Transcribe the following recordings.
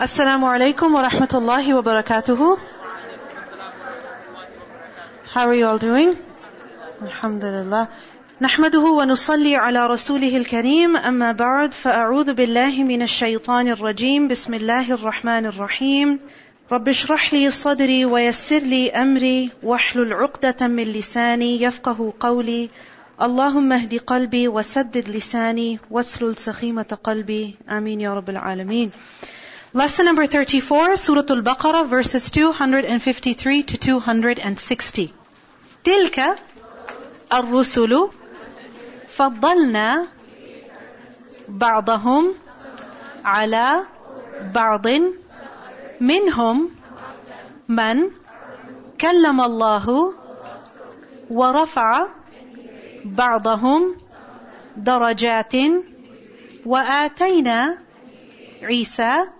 Assalamu alaikum wa rahmatullahi wa barakatuhu. How are you all doing? Alhamdulillah. نحمده ونصلي على رسوله الكريم. أما بعد فأعوذ بالله من الشيطان الرجيم. بسم الله الرحمن الرحيم. رب اشرح لي صدري ويسر لي أمري. واحلل عقدة من لساني يفقه قولي. اللهم اهد قلبي وسدد لساني. واسلل سخيمة قلبي. آمين يا رب العالمين. Lesson number 34, Surah Al-Baqarah, verses 253 to 260. تلك الرسل فضلنا بعضهم على بعض منهم من كلم الله ورفع بعضهم درجات وآتينا عيسى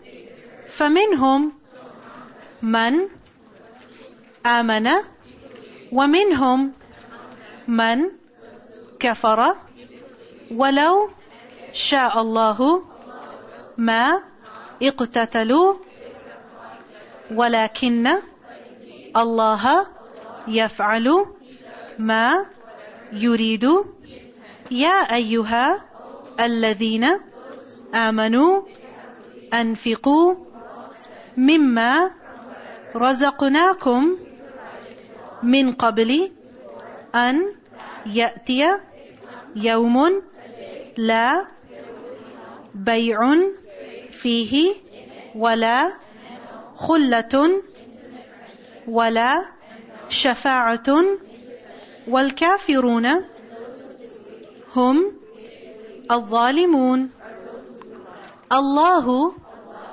فمنهم من آمن ومنهم من كفر ولو شاء الله ما اقتتلوا ولكن الله يفعل ما يريد. يا أيها الذين آمنوا أنفقوا مما رزقناكم من قبل أن يأتي يوم لا بيع فيه ولا خلة ولا شفاعة والكافرون هم الظالمون. الله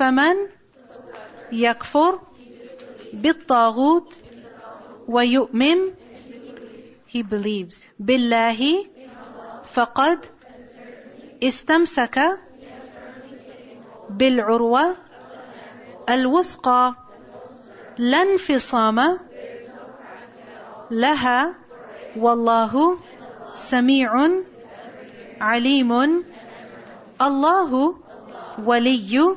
فمن يكفر بالطاغوت ويؤمن؟ He believes. بالله فقد استمسك بالعروة الوثقى. لا انفصام لها والله سميع عليم. الله ولي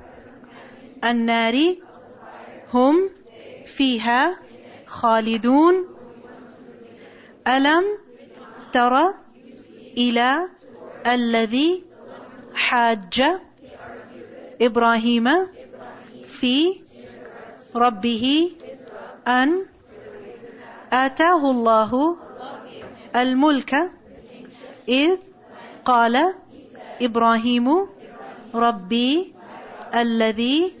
النار هم فيها خالدون. ألم تر إلى الذي حاج إبراهيم في ربه أن آتاه الله الملك إذ قال إبراهيم ربي الذي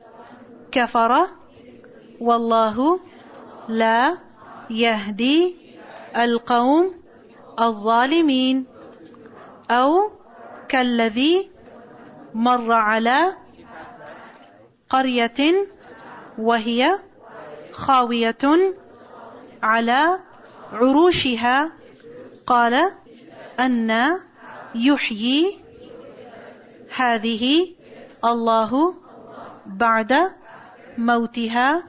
كفر والله لا يهدي القوم الظالمين أو كالذي مر على قرية وهي خاوية على عروشها قال أن يحيي هذه الله بعد موتها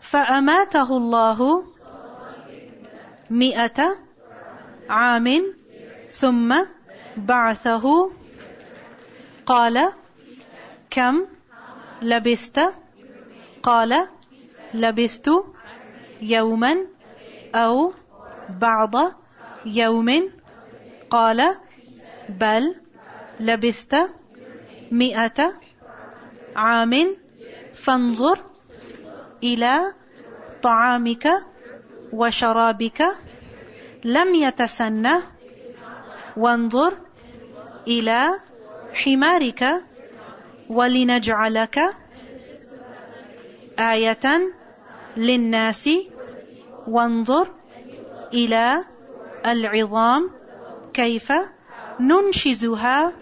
فأماته الله مئة عام ثم بعثه. قال كم لبست؟ قال لبست يوما أو بعض يوم. قال بل لبست مئة عام فانظر إلى طعامك وشرابك لم يتسنه وانظر إلى حمارك ولنجعلك آية للناس. وانظر إلى العظام كيف ننشزها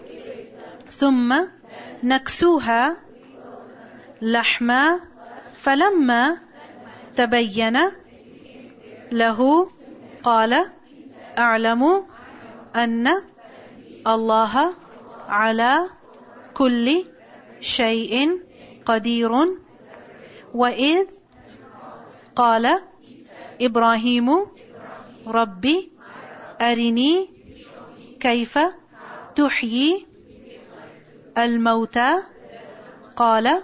ثم نكسوها. لحما فلما تبين له قال أعلم أن الله على كل شيء قدير. وإذ قال إبراهيم ربي أرني كيف تحيي الموتى؟ قال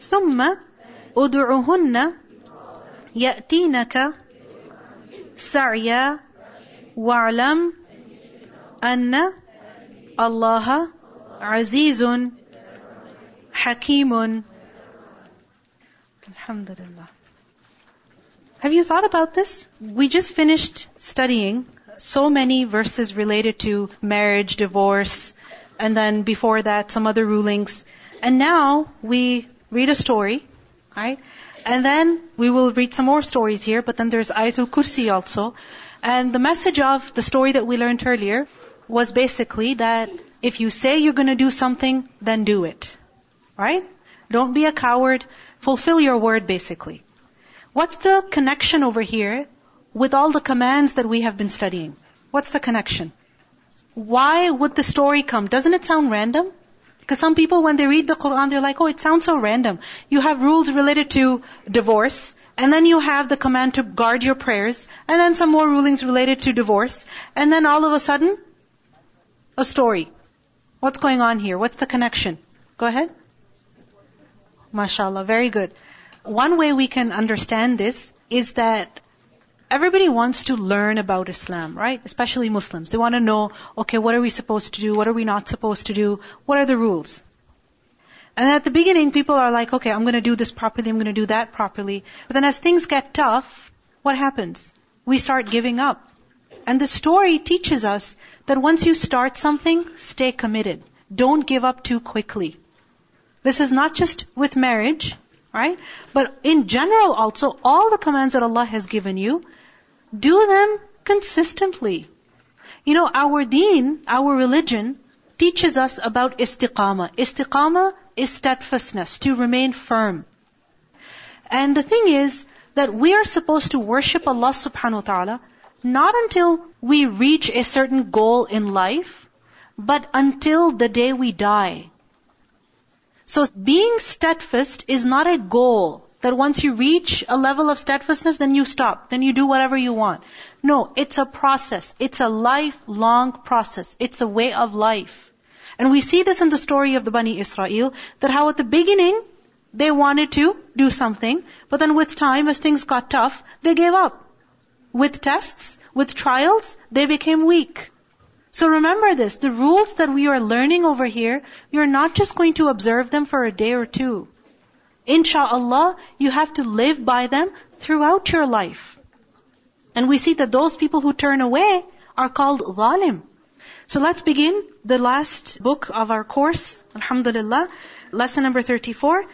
ثم ادعهن يأتينك سعيا واعلم أن الله عزيز حكيم Alhamdulillah. Have you thought about this? We just finished studying so many verses related to marriage, divorce, and then before that some other rulings. And now we read a story, right? And then we will read some more stories here, but then there's Ayatul Kursi also. And the message of the story that we learned earlier was basically that if you say you're to do something, then do it. Right? Don't be a coward. Fulfill your word basically. What's the connection over here with all the commands that we have been studying? What's the connection? Why would the story come? Doesn't it sound random? Because some people, when they read the Quran, they're like, oh, it sounds so random. You have rules related to divorce, and then you have the command to guard your prayers, and then some more rulings related to divorce, and then all of a sudden, a story. What's going on here? What's the connection? Go ahead. MashaAllah, very good. One way we can understand this is that everybody wants to learn about Islam, right? Especially Muslims. They want to know, okay, what are we supposed to do? What are we not supposed to do? What are the rules? And at the beginning, people are like, okay, I'm going to do this properly, I'm going to do that properly. But then as things get tough, what happens? We start giving up. And the story teaches us that once you start something, stay committed. Don't give up too quickly. This is not just with marriage, right? But in general also, all the commands that Allah has given you, do them consistently. You know, our deen, our religion, teaches us about istiqamah. Istiqamah is steadfastness, to remain firm. And the thing is that we are supposed to worship Allah subhanahu wa ta'ala not until we reach a certain goal in life, but until the day we die. So being steadfast is not a goal that once you reach a level of steadfastness, then you stop, then you do whatever you want. No, it's a process. It's a lifelong process. It's a way of life. And we see this in the story of the Bani Israel, that how at the beginning, they wanted to do something, but then with time, as things got tough, they gave up. With tests, with trials, they became weak. So remember this, the rules that we are learning over here, you're not just going to observe them for a day or two. Insha'Allah, you have to live by them throughout your life. And we see that those people who turn away are called zalim. So let's begin the last book of our course, Alhamdulillah, lesson number 34.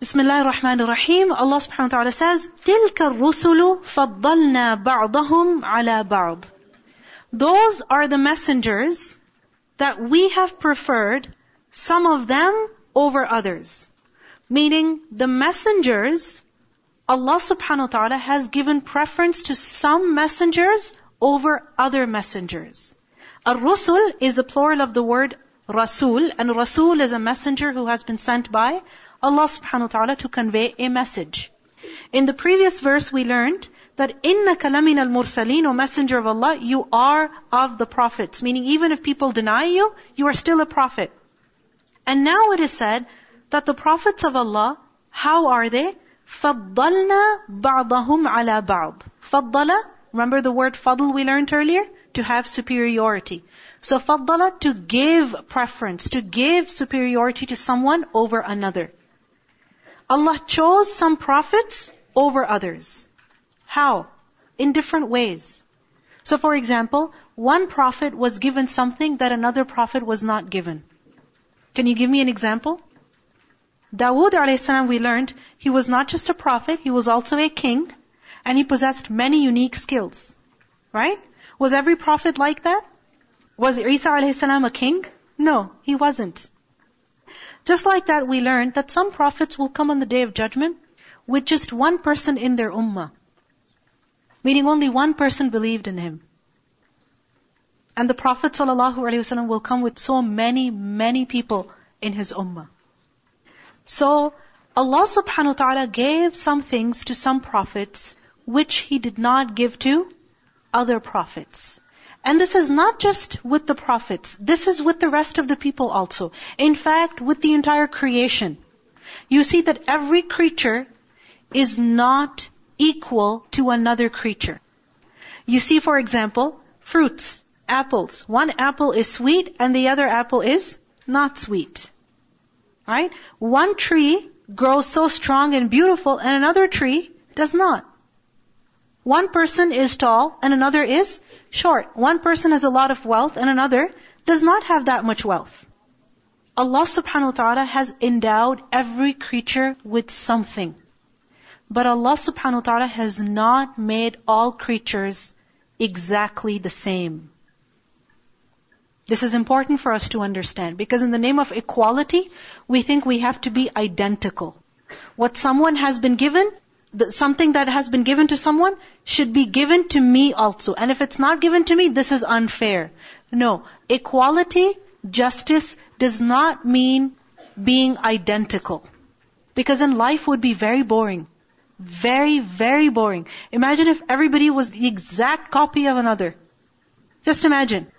Bismillah ar-Rahman ar-Rahim. Allah subhanahu wa ta'ala says, تِلْكَ الرُّسُلُ فَضَّلْنَا بَعْضَهُمْ عَلَى بَعْضٍ Those are the messengers that we have preferred some of them over others. Meaning, the messengers, Allah subhanahu wa ta'ala has given preference to some messengers over other messengers. Ar-Rusul is the plural of the word Rasul, and Rasul is a messenger who has been sent by Allah subhanahu wa ta'ala to convey a message. In the previous verse we learned that إِنَّكَ لَمِنَ الْمُرْسَلِينَ O Messenger of Allah, you are of the prophets. Meaning even if people deny you, you are still a prophet. And now it is said that the prophets of Allah, how are they? فَضَّلْنَا بَعْضَهُمْ عَلَى بَعْضٍ فَضَّلَ Remember the word fadl we learned earlier? to have superiority. So faddala to give preference, to give superiority to someone over another. Allah chose some prophets over others. How? In different ways. So for example, one prophet was given something that another prophet was not given. Can you give me an example? Dawood a.s. we learned, he was not just a prophet, he was also a king, and he possessed many unique skills. Right? Was every prophet like that? Was Isa a.s. a king? No, he wasn't. Just like that, we learned that some prophets will come on the day of judgment with just one person in their ummah. Meaning only one person believed in him. And the Prophet ﷺ will come with so many, many people in his ummah. So, Allah subhanahu wa ta'ala gave some things to some prophets which He did not give to other prophets. And this is not just with the prophets. This is with the rest of the people also. In fact, with the entire creation. You see that every creature is not equal to another creature. You see, for example, fruits, apples. One apple is sweet and the other apple is not sweet. Right? One tree grows so strong and beautiful and another tree does not. One person is tall and another is short. One person has a lot of wealth and another does not have that much wealth. Allah subhanahu wa ta'ala has endowed every creature with something. But Allah subhanahu wa ta'ala has not made all creatures exactly the same. This is important for us to understand because in the name of equality, we think we have to be identical. What someone has been given, something that has been given to someone should be given to me also. And if it's not given to me, this is unfair. No. Equality, justice does not mean being identical. Because then life would be very boring. Very, very boring. Imagine if everybody was the exact copy of another. Just imagine.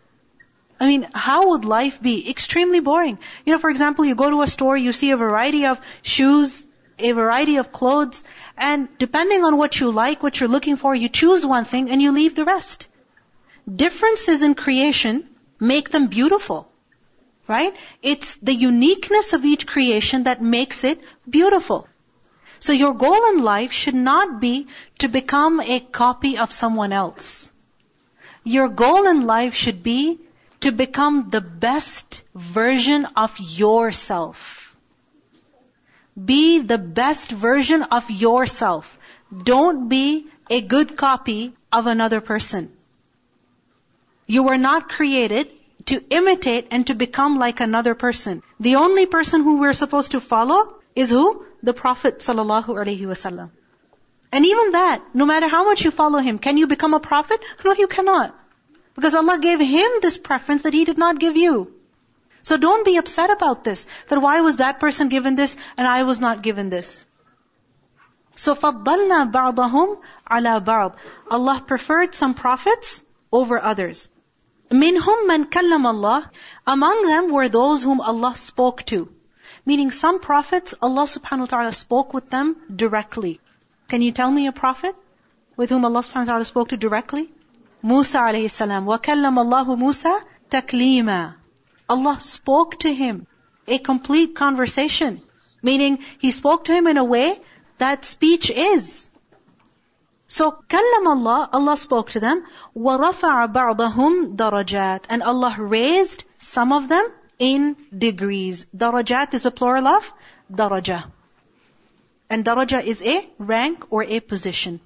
I mean, how would life be? Extremely boring. You know, for example, you go to a store, you see a variety of shoes, a variety of clothes, and depending on what you like, what you're looking for, you choose one thing and you leave the rest. Differences in creation make them beautiful. Right? It's the uniqueness of each creation that makes it beautiful. So your goal in life should not be to become a copy of someone else. Your goal in life should be to become the best version of yourself. Be the best version of yourself. Don't be a good copy of another person. You were not created to imitate and to become like another person. The only person who we're supposed to follow is who? The Prophet sallallahu alaihi wasallam. And even that, no matter how much you follow him, can you become a prophet? No, you cannot. Because Allah gave him this preference that he did not give you. So don't be upset about this. That why was that person given this and I was not given this? So فَضَّلْنَا بَعْضَهُمْ عَلَى بَعْض Allah preferred some prophets over others. مِنْهُمْ مَنْ كَلَّمَ اللَّهِ Among them were those whom Allah spoke to. Meaning some prophets, Allah subhanahu wa ta'ala spoke with them directly. Can you tell me a prophet with whom Allah subhanahu wa ta'ala spoke to directly? Musa alayhi salam. وَكَلَّمَ اللَّهُ مُوسَى تَكْلِيمًا Allah spoke to him. A complete conversation. Meaning, He spoke to him in a way that speech is. So, كلم Allah, Allah spoke to them, وَرَفَعَ بَعْضَهُمْ دَرَجَاتٍ And Allah raised some of them in degrees. Darajat is a plural of daraja. And daraja is a rank or a position.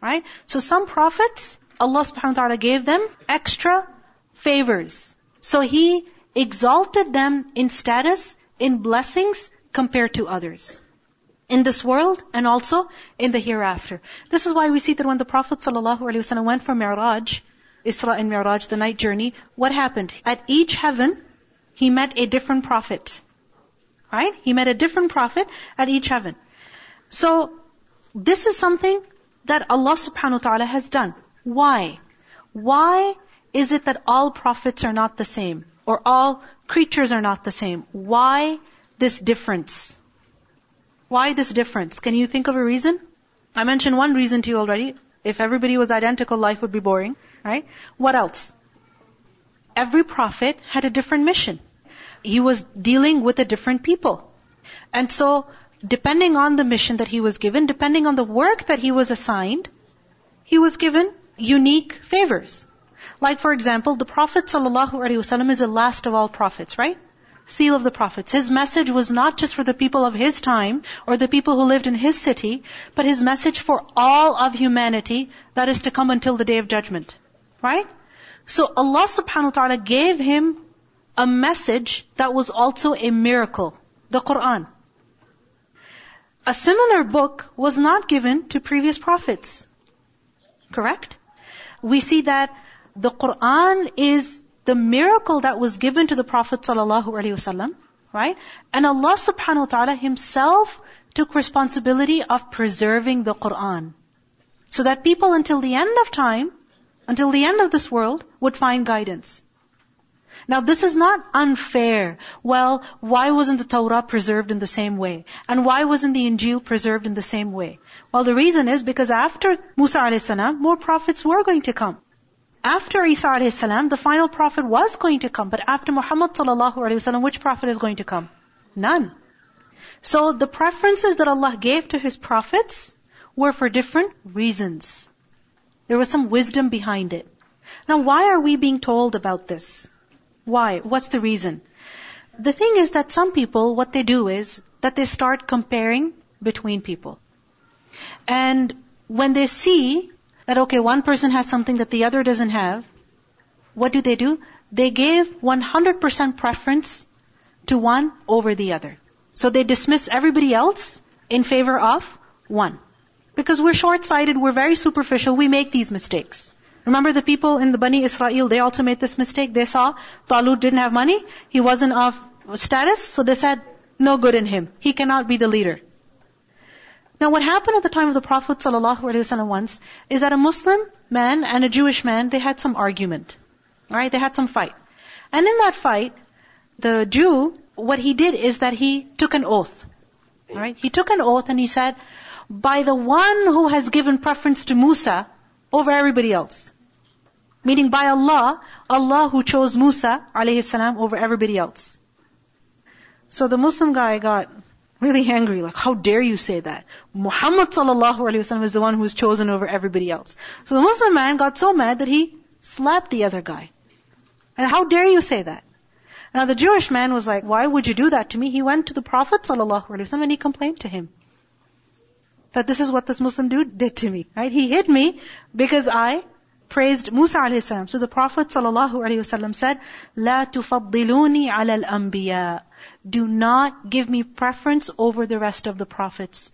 Right? So some prophets, Allah subhanahu wa ta'ala gave them extra favors. So He exalted them in status, in blessings compared to others. In this world and also in the hereafter. This is why we see that when the Prophet ﷺ went for Mi'raj, Isra and Mi'raj, the night journey, what happened? At each heaven, he met a different prophet. Right? He met a different prophet at each heaven. So, this is something that Allah subhanahu wa ta'ala has done. Why? Why is it that all prophets are not the same? Or all creatures are not the same? Why this difference? Why this difference? Can you think of a reason? I mentioned one reason to you already. If everybody was identical, life would be boring, right? What else? Every prophet had a different mission. He was dealing with a different people. And so, depending on the mission that he was given, depending on the work that he was assigned, he was given unique favors. Like for example, the Prophet ﷺ is the last of all prophets, right? Seal of the prophets. His message was not just for the people of his time or the people who lived in his city, but his message for all of humanity that is to come until the day of judgment. Right? So Allah subhanahu wa ta'ala gave him a message that was also a miracle. The Quran. A similar book was not given to previous prophets. Correct? We see that the Quran is the miracle that was given to the Prophet ﷺ, right? And Allah subhanahu wa ta'ala himself took responsibility of preserving the Quran. So that people until the end of time, until the end of this world, would find guidance. Now this is not unfair. Well, why wasn't the Torah preserved in the same way? And why wasn't the Injil preserved in the same way? Well, the reason is because after Musa a.s., more prophets were going to come. After Isa a.s., the final prophet was going to come, but after Muhammad sallallahu which prophet is going to come? None. So the preferences that Allah gave to His prophets were for different reasons. There was some wisdom behind it. Now why are we being told about this? Why? What's the reason? The thing is that some people, what they do is that they start comparing between people. And when they see that okay, one person has something that the other doesn't have, what do they do? They give 100% preference to one over the other. So they dismiss everybody else in favor of one. Because we're short-sighted, we're very superficial, we make these mistakes. Remember the people in the Bani Israel, they also made this mistake. They saw Talut didn't have money, he wasn't of status, so they said, no good in him. He cannot be the leader. Now what happened at the time of the Prophet ﷺ once is that a Muslim man and a Jewish man, they had some argument. Alright, they had some fight. And in that fight, the Jew, what he did is that he took an oath. Alright, he took an oath and he said, by the one who has given preference to Musa over everybody else. Meaning by Allah, Allah who chose Musa alayhi salam over everybody else. So the Muslim guy got really angry, like, how dare you say that? Muhammad sallallahu alaihi wasallam is the one who is chosen over everybody else. So the Muslim man got so mad that he slapped the other guy. And how dare you say that? Now the Jewish man was like, why would you do that to me? He went to the Prophet ﷺ and he complained to him that this is what this Muslim dude did to me, right? He hit me because I praised Musa alayhi salam. So the Prophet sallallahu alayhi wasallam said, "La tufaddiluni ala al-anbiya." Do not give me preference over the rest of the prophets.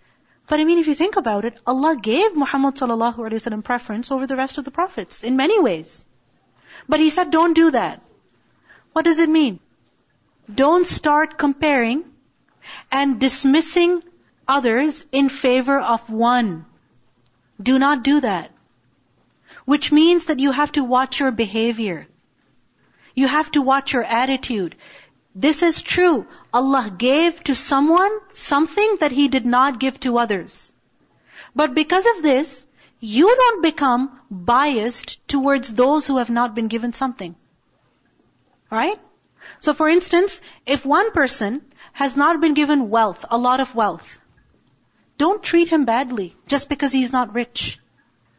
But I mean, if you think about it, Allah gave Muhammad sallallahu alayhi wasallam preference over the rest of the prophets in many ways. But He said, "Don't do that." What does it mean? Don't start comparing and dismissing others in favor of one. Do not do that. Which means that you have to watch your behavior. You have to watch your attitude. This is true. Allah gave to someone something that He did not give to others. But because of this, you don't become biased towards those who have not been given something. Right? So for instance, if one person has not been given wealth, a lot of wealth, don't treat him badly just because he's not rich.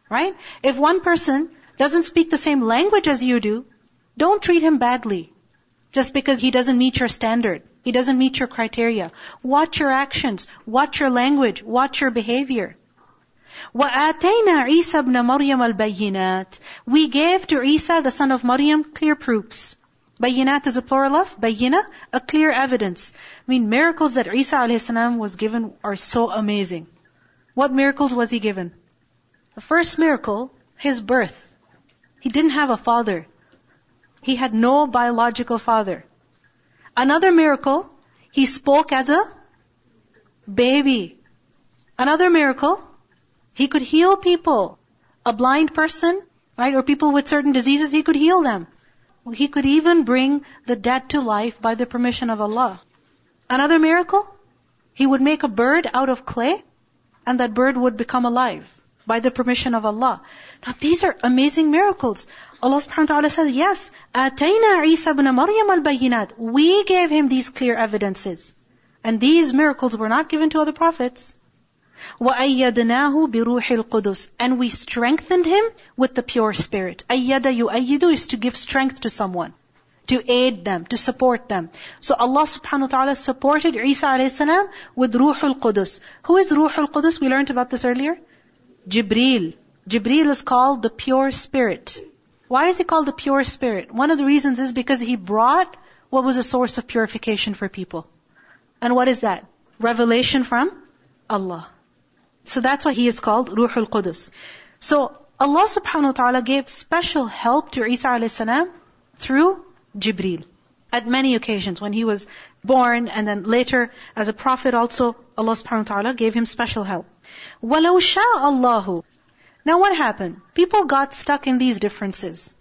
Right? If one person doesn't speak the same language as you do, don't treat him badly just because he doesn't meet your standard. He doesn't meet your criteria. Watch your actions. Watch your language. Watch your behavior. وَآتَيْنَا عِيسَى ibn Maryam al-bayyinat. We gave to Isa, the son of Maryam, clear proofs. Bayinat is a plural of bayina, a clear evidence. I mean, miracles that Isa a.s. was given are so amazing. What miracles was he given? The first miracle, his birth. He didn't have a father. He had no biological father. Another miracle, he spoke as a baby. Another miracle, he could heal people. A blind person, right, or people with certain diseases, he could heal them. He could even bring the dead to life by the permission of Allah. Another miracle? He would make a bird out of clay and that bird would become alive by the permission of Allah. Now these are amazing miracles. Allah subhanahu wa ta'ala says, yes, آتَيْنَا عِيسَى ibn Maryam al-bayyinat. We gave him these clear evidences. And these miracles were not given to other prophets. وَأَيَّدْنَاهُ بِرُوحِ الْقُدُسِ And we strengthened him with the pure spirit. أَيَّدَ يُؤَيِّدُ is to give strength to someone, to aid them, to support them. So Allah subhanahu wa ta'ala supported Isa alayhi salam with Ruhul Qudus. Who is Ruhul Qudus? We learned about this earlier. Jibreel. Jibreel is called the pure spirit. Why is he called the pure spirit? One of the reasons is because he brought what was a source of purification for people. And what is that? Revelation from Allah. So that's why he is called Ruhul Qudus. So Allah subhanahu wa ta'ala gave special help to Isa alayhi salam through Jibreel. At many occasions, when he was born and then later as a prophet also, Allah subhanahu wa ta'ala gave him special help. وَلَوْ شَاءَ اللَّهُ Now what happened? People got stuck in these differences.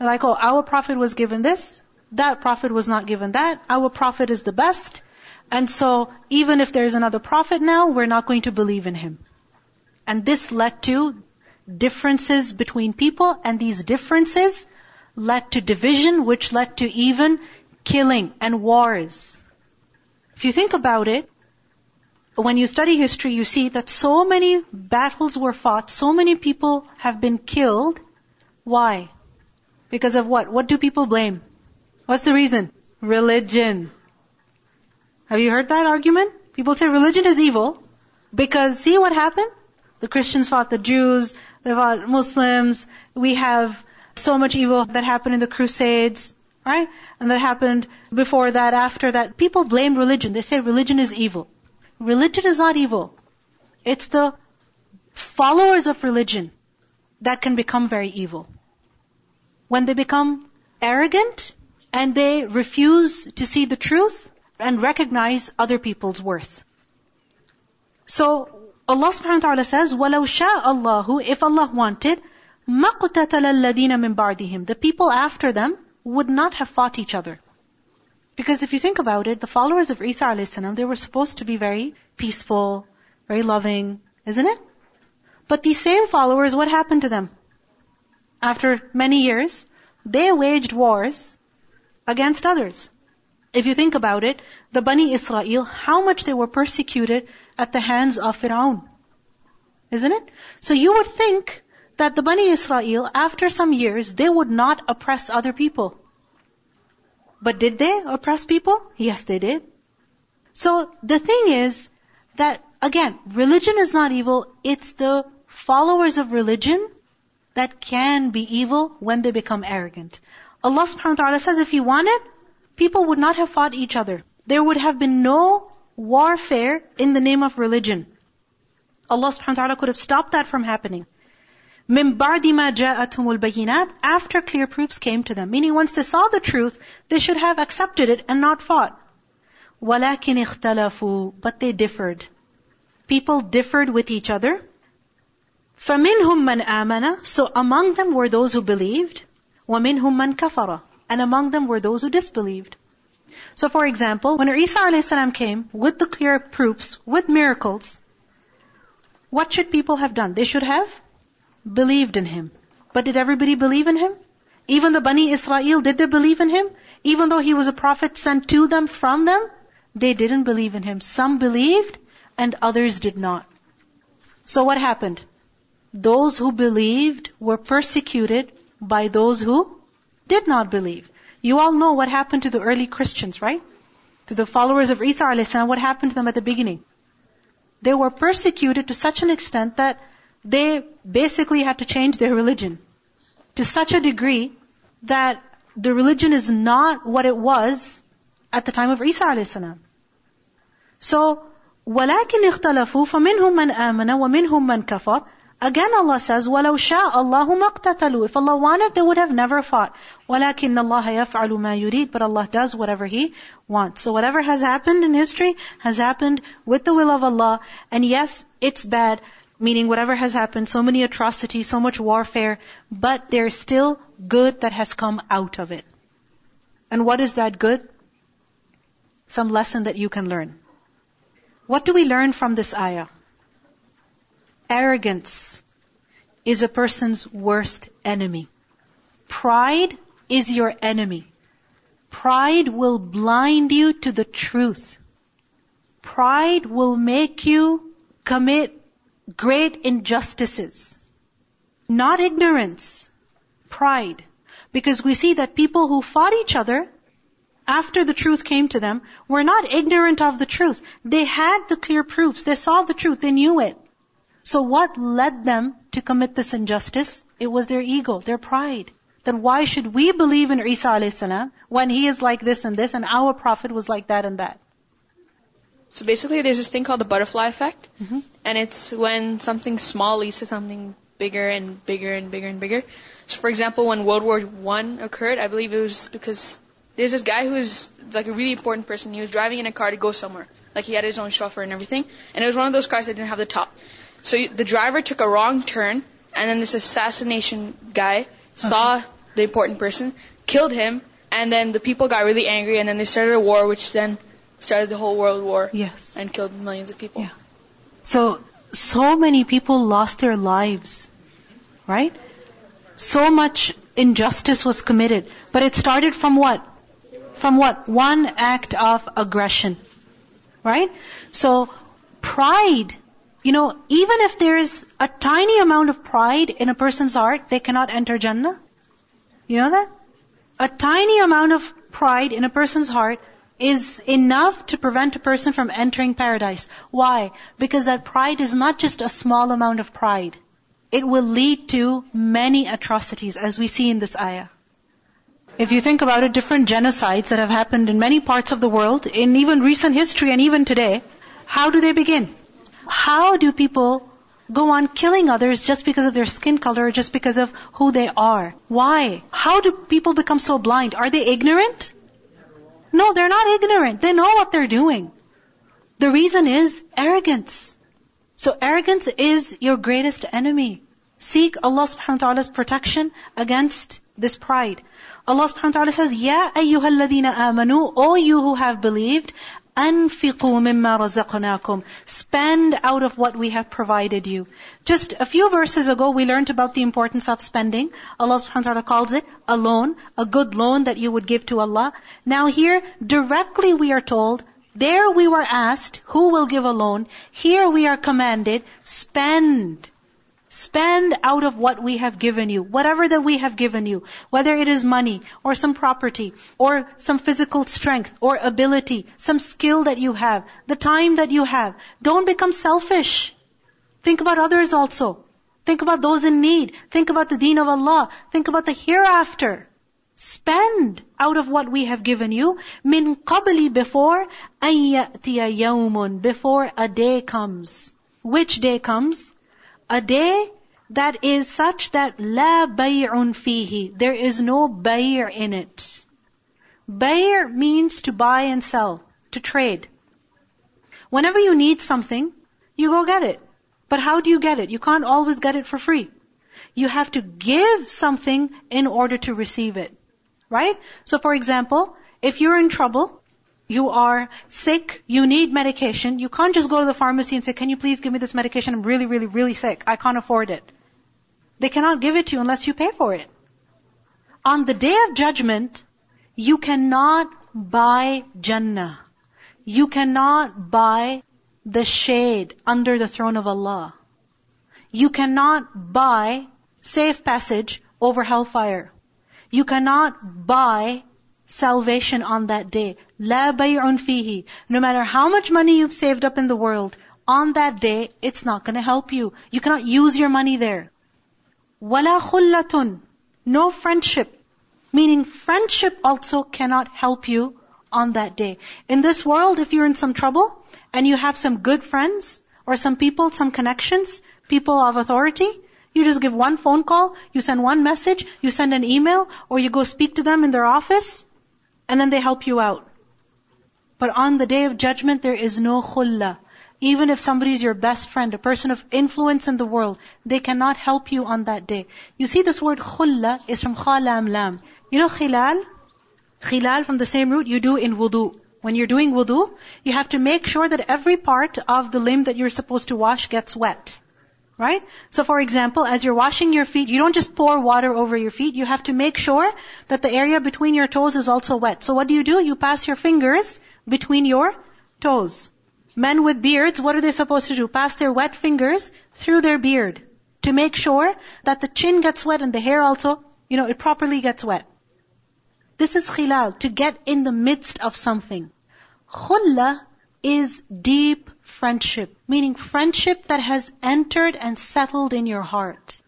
Like, oh, our prophet was given this, that prophet was not given that, our prophet is the best, and so, even if there's another prophet now, we're not going to believe in him. And this led to differences between people, and these differences led to division, which led to even killing and wars. If you think about it, when you study history, you see that so many battles were fought, so many people have been killed. Why? Because of what? What do people blame? What's the reason? Religion. Have you heard that argument? People say religion is evil because see what happened? The Christians fought the Jews, they fought Muslims, we have so much evil that happened in the Crusades, right? And that happened before that, after that. People blame religion. They say religion is evil. Religion is not evil. It's the followers of religion that can become very evil. When they become arrogant and they refuse to see the truth, and recognize other people's worth. So Allah subhanahu wa ta'ala says, وَلَوْ شَاءَ اللَّهُ If Allah wanted, مَقْتَتَلَ الَّذِينَ مِن بَعْدِهِمْ The people after them would not have fought each other. Because if you think about it, the followers of Isa a.s., they were supposed to be very peaceful, very loving, isn't it? But these same followers, what happened to them? After many years, they waged wars against others. If you think about it, the Bani Israel, how much they were persecuted at the hands of Fir'aun. Isn't it? So you would think that the Bani Israel, after some years, they would not oppress other people. But did they oppress people? Yes, they did. So the thing is that, again, religion is not evil, it's the followers of religion that can be evil when they become arrogant. Allah subhanahu wa ta'ala says if He wanted, people would not have fought each other. There would have been no warfare in the name of religion. Allah subhanahu wa ta'ala could have stopped that from happening. مِن بَعْدِ مَا جَاءَتْهُمُ الْبَيِّنَاتِ After clear proofs came to them. Meaning once they saw the truth, they should have accepted it and not fought. وَلَكِنْ اخْتَلَفُوا But they differed. People differed with each other. فَمِنْهُمْ مَنْ آمَنَ So among them were those who believed. وَمِنْهُمْ مَنْ كَفَرَ and among them were those who disbelieved. So for example, when Isa a.s. came with the clear proofs, with miracles, what should people have done? They should have believed in him. But did everybody believe in him? Even the Bani Israel, did they believe in him? Even though he was a prophet sent to them from them, they didn't believe in him. Some believed and others did not. So what happened? Those who believed were persecuted by those who did not believe. You all know what happened to the early Christians, right? To the followers of Isa a.s., what happened to them at the beginning? They were persecuted to such an extent that they basically had to change their religion. To such a degree that the religion is not what it was at the time of Isa a.s. So, وَلَكِنْ اخْتَلَفُوا فَمِنْهُمْ مَنْ آمَنَ وَمِنْهُمْ مَنْ كَفَرَ Again Allah says, وَلَوْ شَاءَ اللَّهُ مَقْتَتَلُوا If Allah wanted, they would have never fought. وَلَكِنَّ اللَّهَ يَفْعَلُ مَا يُرِيد But Allah does whatever He wants. So whatever has happened in history has happened with the will of Allah. And yes, it's bad, meaning whatever has happened, so many atrocities, so much warfare, but there's still good that has come out of it. And what is that good? Some lesson that you can learn. What do we learn from this ayah? Arrogance is a person's worst enemy. Pride is your enemy. Pride will blind you to the truth. Pride will make you commit great injustices. Not ignorance, pride. Because we see that people who fought each other after the truth came to them were not ignorant of the truth. They had the clear proofs. They saw the truth. They knew it. So what led them to commit this injustice? It was their ego, their pride. Then why should we believe in Isa a.s. when he is like this and this and our prophet was like that and that? So basically there's this thing called the butterfly effect. Mm-hmm. And it's when something small leads to something bigger and bigger and bigger and bigger. So for example, when World War One occurred, I believe it was because there's this guy who was like a really important person. He was driving in a car to go somewhere. Like he had his own chauffeur and everything. And it was one of those cars that didn't have the top. So the driver took a wrong turn, and then this assassination guy saw okay. the important person, killed him, and then the people got really angry, and then they started a war, which then started the whole world war. Yes. And killed millions of people. Yeah. So, so many people lost their lives, right? So much injustice was committed. But it started from what? From what? One act of aggression. Right? So, pride you know, even if there is a tiny amount of pride in a person's heart, they cannot enter Jannah. You know that? A tiny amount of pride in a person's heart is enough to prevent a person from entering paradise. Why? Because that pride is not just a small amount of pride. It will lead to many atrocities, as we see in this ayah. If you think about it, different genocides that have happened in many parts of the world, in even recent history and even today, how do they begin? How do people go on killing others just because of their skin color, just because of who they are? Why? How do people become so blind? Are they ignorant? No, they're not ignorant. They know what they're doing. The reason is arrogance. So arrogance is your greatest enemy. Seek Allah subhanahu wa ta'ala's protection against this pride. Allah subhanahu wa ta'ala says, Ya ayyuhalladhina amanu, O you who have believed, أنفقوا مما رزقناكم. Spend out of what we have provided you. Just a few verses ago, we learned about the importance of spending. Allah subhanahu wa ta'ala calls it a loan, a good loan that you would give to Allah. Now here, directly we are told, there we were asked, who will give a loan? Here we are commanded, spend. Spend out of what we have given you, whatever that we have given you, whether it is money or some property or some physical strength or ability, some skill that you have, the time that you have. Don't become selfish. Think about others also. Think about those in need. Think about the deen of Allah. Think about the hereafter. Spend out of what we have given you. Min qabli before ayyatiya yawmun. Before a day comes. Which day comes? A day that is such that la bay'un fihi. There is no bay' in it. Bay' means to buy and sell, to trade. Whenever you need something, you go get it. But how do you get it? You can't always get it for free. You have to give something in order to receive it. Right? So for example, if you're in trouble, you are sick, you need medication, you can't just go to the pharmacy and say, can you please give me this medication? I'm really, really, really sick. I can't afford it. They cannot give it to you unless you pay for it. On the day of judgment, you cannot buy Jannah. You cannot buy the shade under the throne of Allah. You cannot buy safe passage over hellfire. You cannot buy salvation on that day. La bay'un fihi. No matter how much money you've saved up in the world, on that day, it's not going to help you. You cannot use your money there. Wala khullatun. No friendship. Meaning friendship also cannot help you on that day. In this world, if you're in some trouble and you have some good friends or some people, some connections, people of authority, you just give one phone call, you send one message, you send an email, or you go speak to them in their office, and then they help you out. But on the day of judgment, there is no khulla. Even if somebody is your best friend, a person of influence in the world, they cannot help you on that day. You see this word khulla is from khalam lam. You know khilal? Khilal from the same root you do in wudu. When you're doing wudu, you have to make sure that every part of the limb that you're supposed to wash gets wet. Right? So for example, as you're washing your feet, you don't just pour water over your feet, you have to make sure that the area between your toes is also wet. So what do you do? You pass your fingers between your toes. Men with beards, what are they supposed to do? Pass their wet fingers through their beard to make sure that the chin gets wet and the hair also, you know, it properly gets wet. This is khilal, to get in the midst of something. Khulla is deep friendship, meaning friendship that has entered and settled in your heart.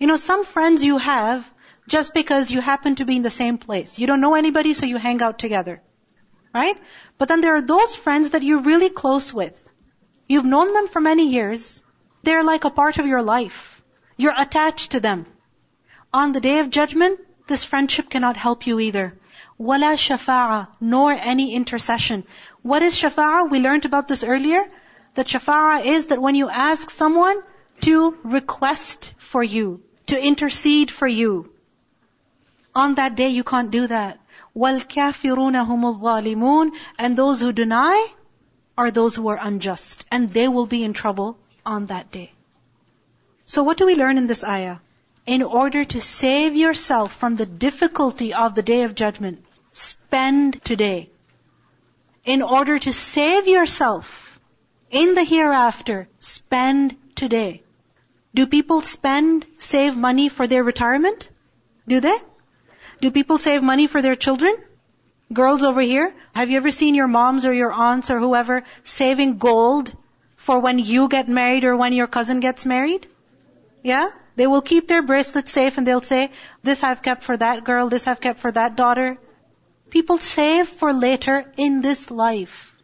You know, some friends you have just because you happen to be in the same place. You don't know anybody, so you hang out together. Right? But then there are those friends that you're really close with. You've known them for many years. They're like a part of your life. You're attached to them. On the day of judgment, this friendship cannot help you either. Wala shafa'a, nor any intercession. What is shafa'a? We learned about this earlier. That shafa'a is that when you ask someone to request for you, to intercede for you. On that day you can't do that. وَالْكَافِرُونَ هُمُ الظَّالِمُونَ And those who deny are those who are unjust. And they will be in trouble on that day. So what do we learn in this ayah? In order to save yourself from the difficulty of the day of judgment, spend today. In order to save yourself in the hereafter, spend today. Do people spend, save money for their retirement? Do they? Do people save money for their children? Girls over here, have you ever seen your moms or your aunts or whoever saving gold for when you get married or when your cousin gets married? Yeah? They will keep their bracelets safe and they'll say, this I've kept for that girl, this I've kept for that daughter. People save for later in this life.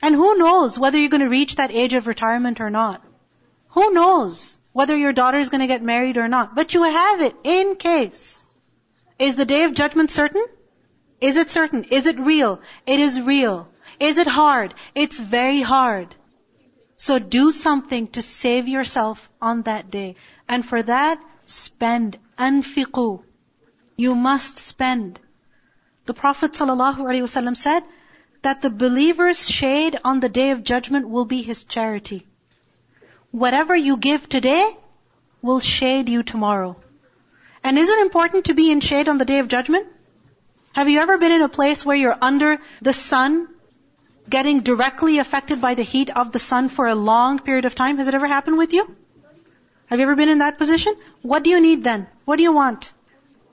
And who knows whether you're going to reach that age of retirement or not? Who knows whether your daughter is going to get married or not? But you have it in case. Is the day of judgment certain? Is it certain? Is it real? It is real. Is it hard? It's very hard. So do something to save yourself on that day. And for that, spend. Anfiqu. You must spend. The Prophet ﷺ said, that the believer's shade on the day of judgment will be his charity. Whatever you give today will shade you tomorrow. And is it important to be in shade on the day of judgment? Have you ever been in a place where you're under the sun, getting directly affected by the heat of the sun for a long period of time? Has it ever happened with you? Have you ever been in that position? What do you need then? What do you want?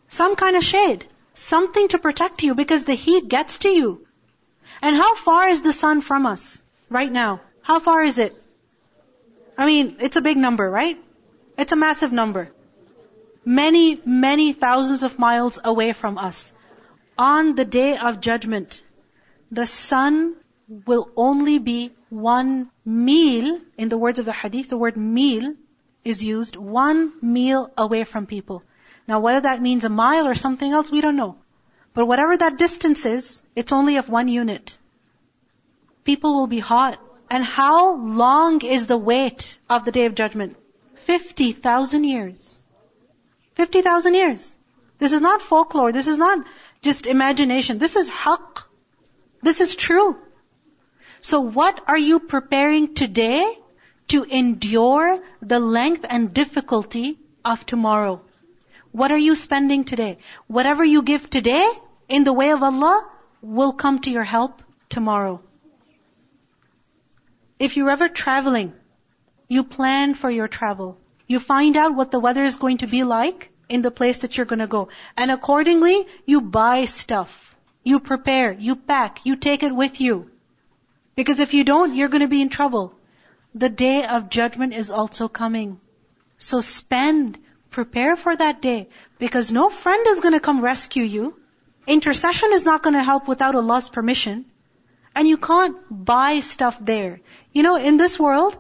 Some kind of shade. Something to protect you because the heat gets to you. And how far is the sun from us right now? How far is it? I mean, it's a big number, right? It's a massive number. Many, many thousands of miles away from us. On the day of judgment, the sun will only be one meal, in the words of the hadith, the word meal is used, one meal away from people. Now whether that means a mile or something else, we don't know. But whatever that distance is, it's only of one unit. People will be hot. And how long is the wait of the day of judgment? 50,000 years. 50,000 years. This is not folklore. This is not just imagination. This is haqq. This is true. So what are you preparing today to endure the length and difficulty of tomorrow? What are you spending today? Whatever you give today in the way of Allah will come to your help tomorrow. If you're ever traveling, you plan for your travel. You find out what the weather is going to be like in the place that you're going to go. And accordingly, you buy stuff. You prepare, you pack, you take it with you. Because if you don't, you're going to be in trouble. The day of judgment is also coming. So spend, prepare for that day. Because no friend is going to come rescue you. Intercession is not going to help without Allah's permission. And you can't buy stuff there. You know, in this world,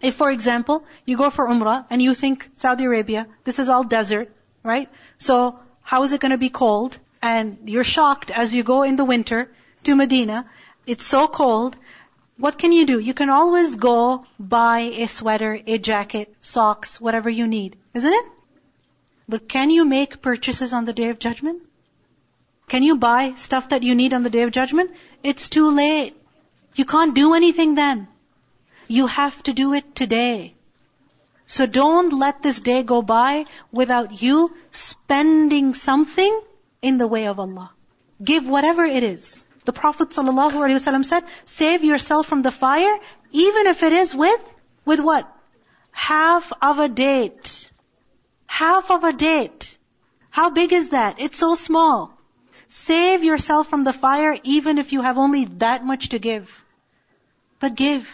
if for example, you go for Umrah and you think Saudi Arabia, this is all desert, right? So how is it going to be cold? And you're shocked as you go in the winter to Medina. It's so cold. What can you do? You can always go buy a sweater, a jacket, socks, whatever you need. Isn't it? But can you make purchases on the day of judgment? Can you buy stuff that you need on the day of judgment? It's too late. You can't do anything then. You have to do it today. So don't let this day go by without you spending something in the way of Allah. Give whatever it is. The Prophet ﷺ said, save yourself from the fire, even if it is with, with what? Half of a date. Half of a date. How big is that? It's so small. Save yourself from the fire even if you have only that much to give. But give.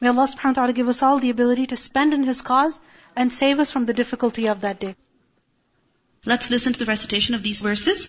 May Allah subhanahu wa ta'ala give us all the ability to spend in His cause and save us from the difficulty of that day. Let's listen to the recitation of these verses.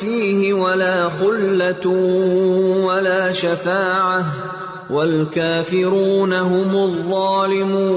فيه ولا خلة ولا شفاعة والكافرون هم الظالمون.